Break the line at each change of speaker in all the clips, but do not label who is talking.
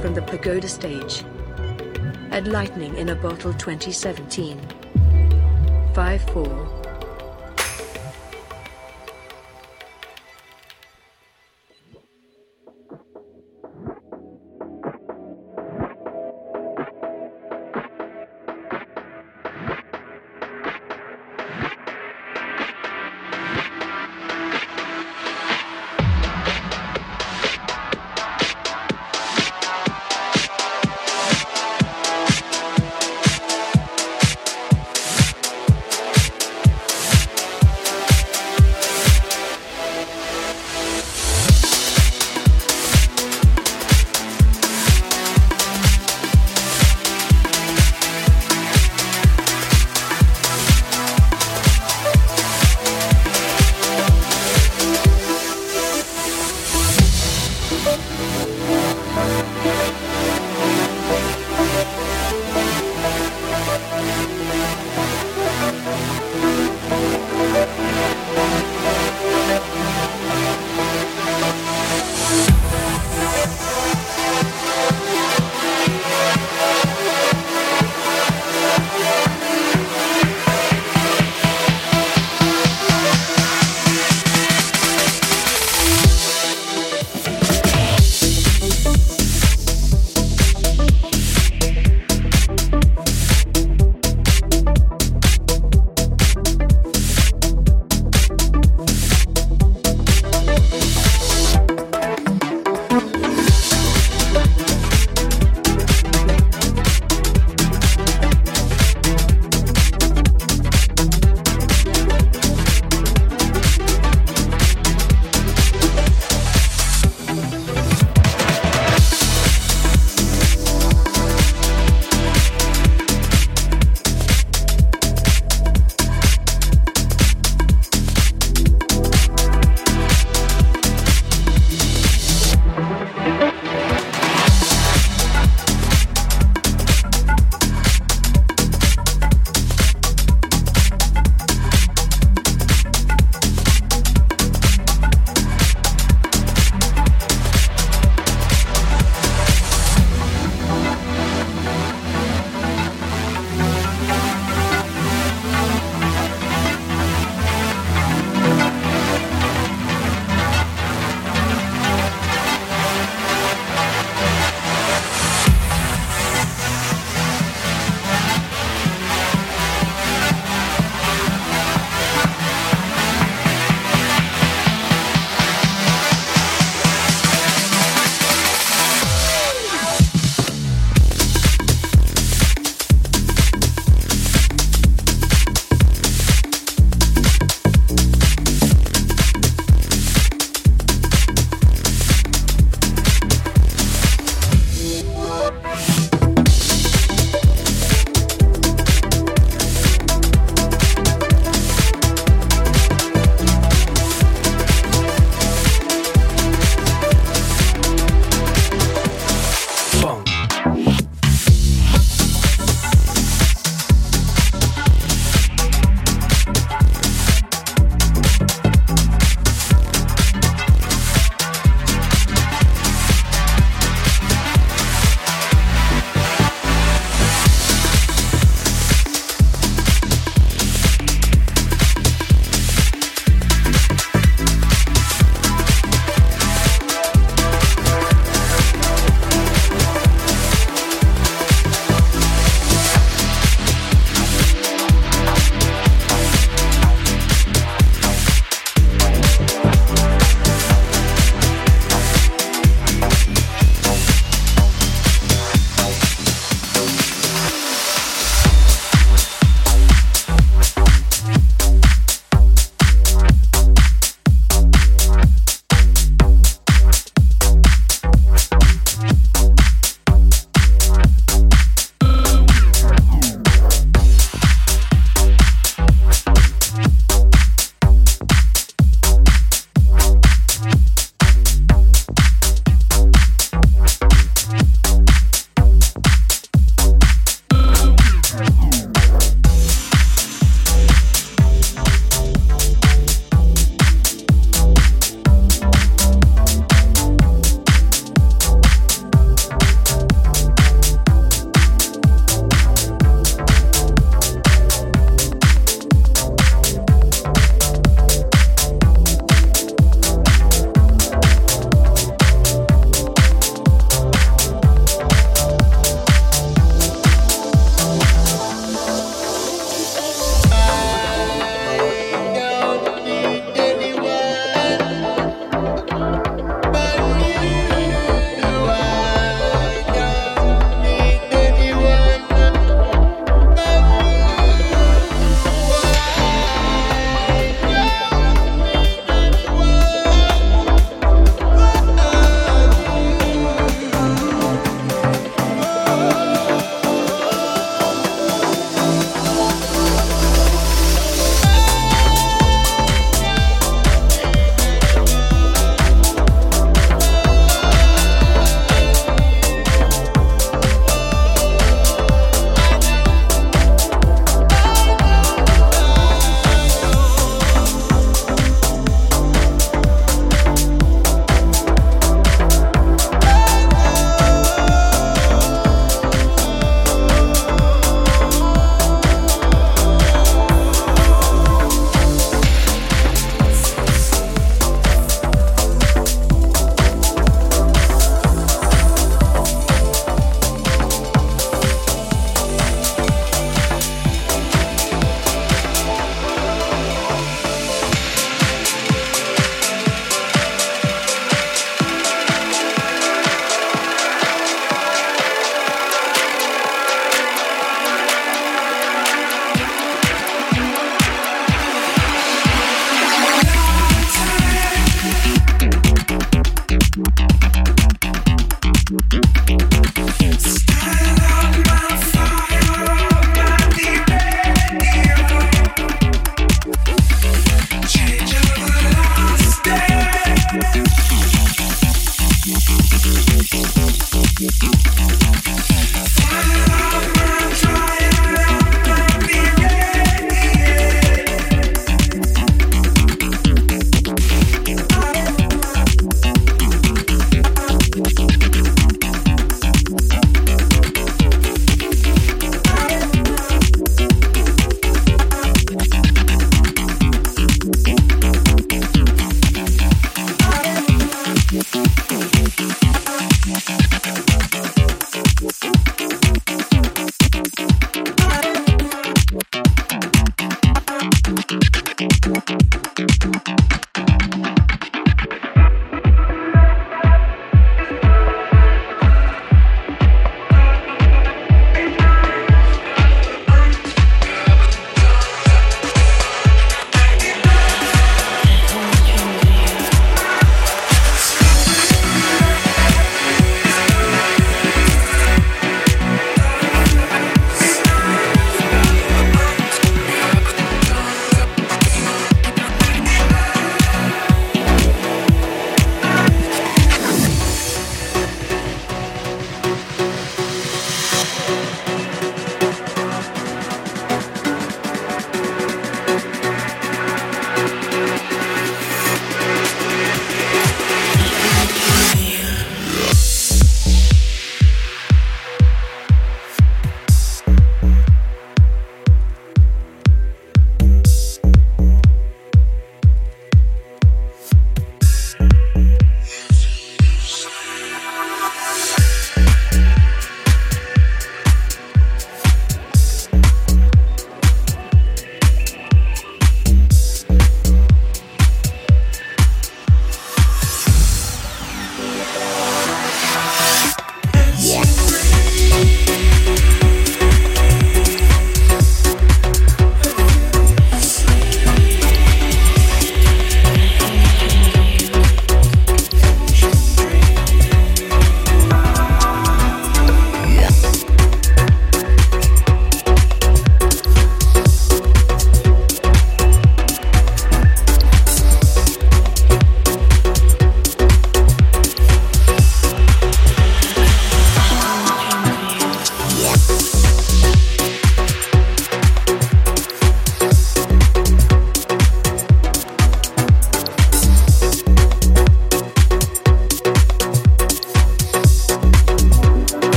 from the Pagoda stage. At Lightning in a Bottle 2017. V-IV.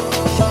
Oh.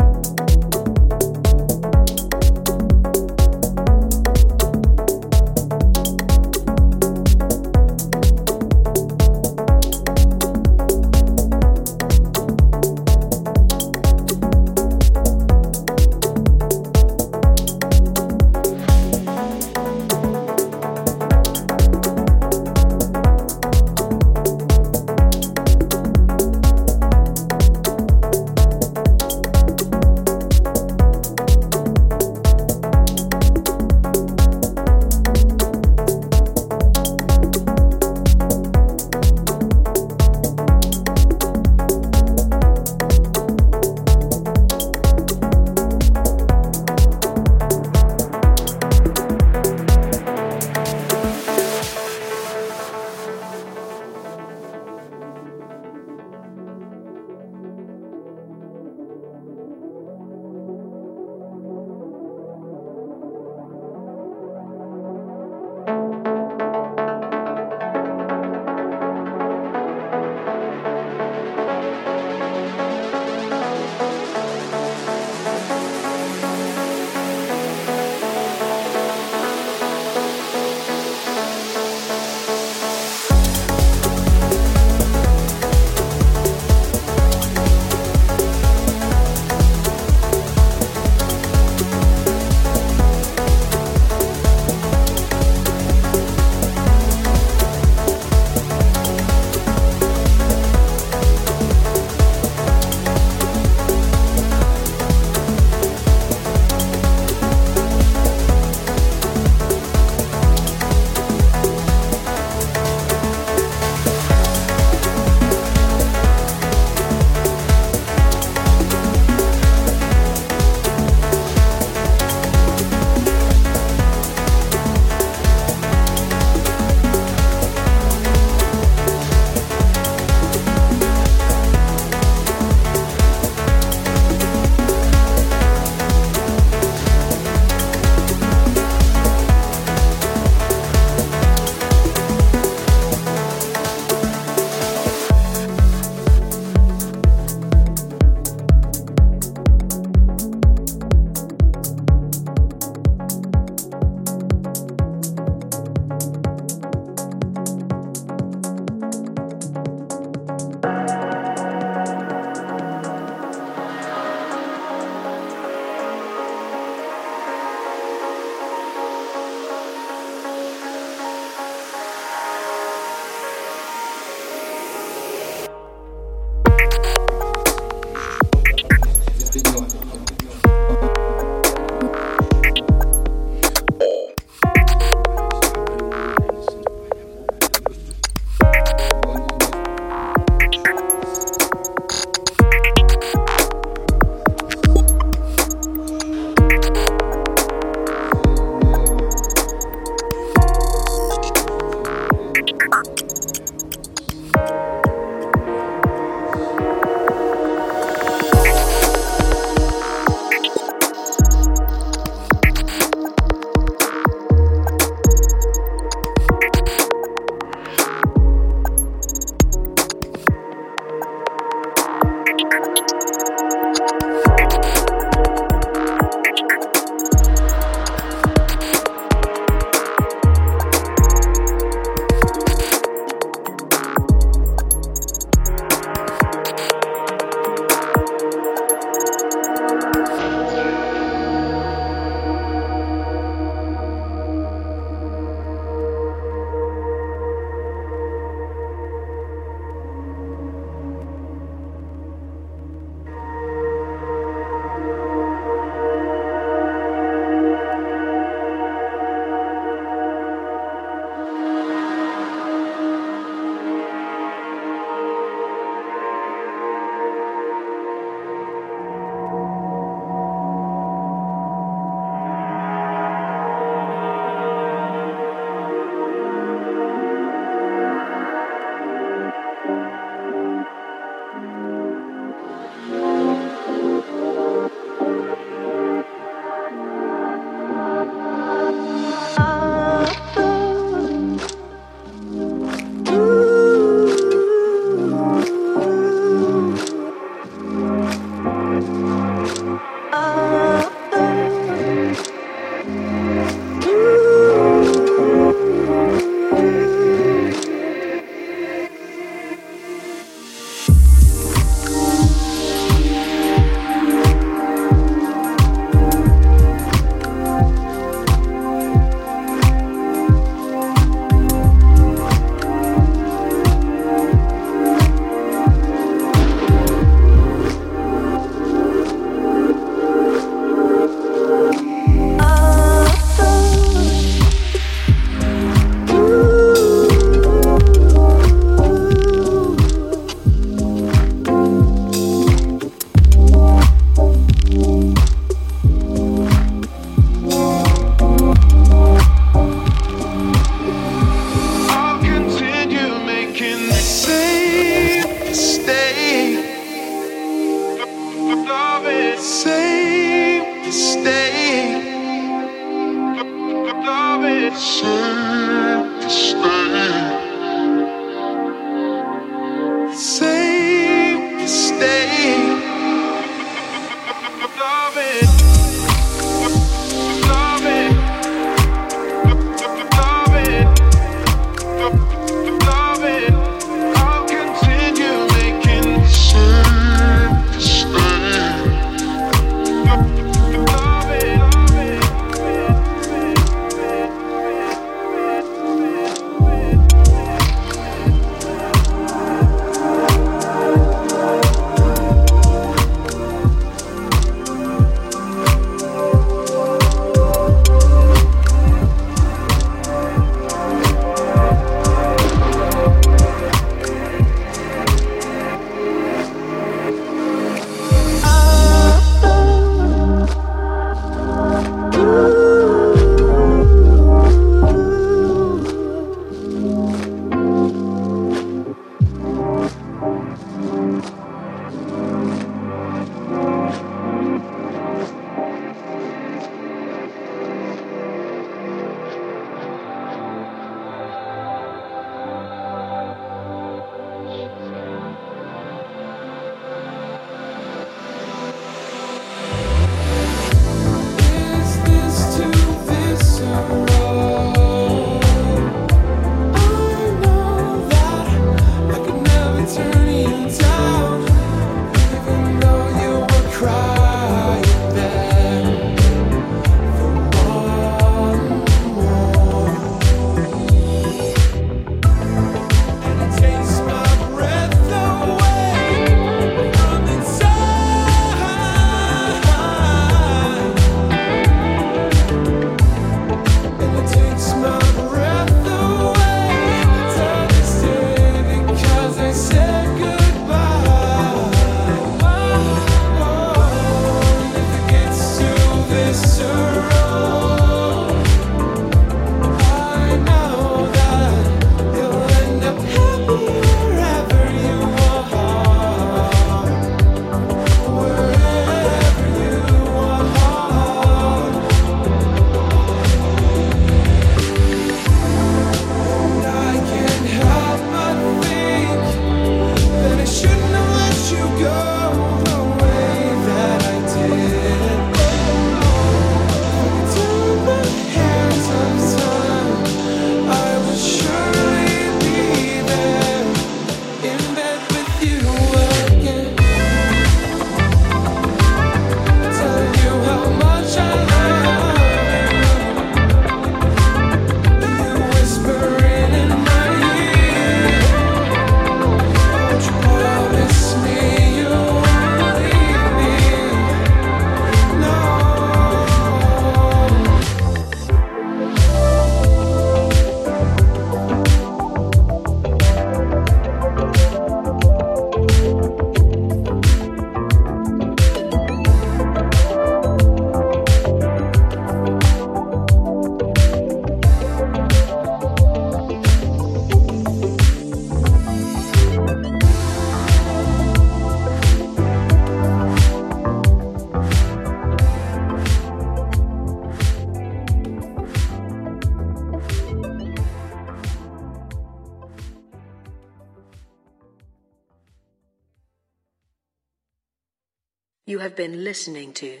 Have been listening to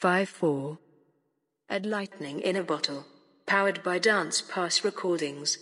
V-IV Ed Lightning in a Bottle, powered by Dance Pass Recordings.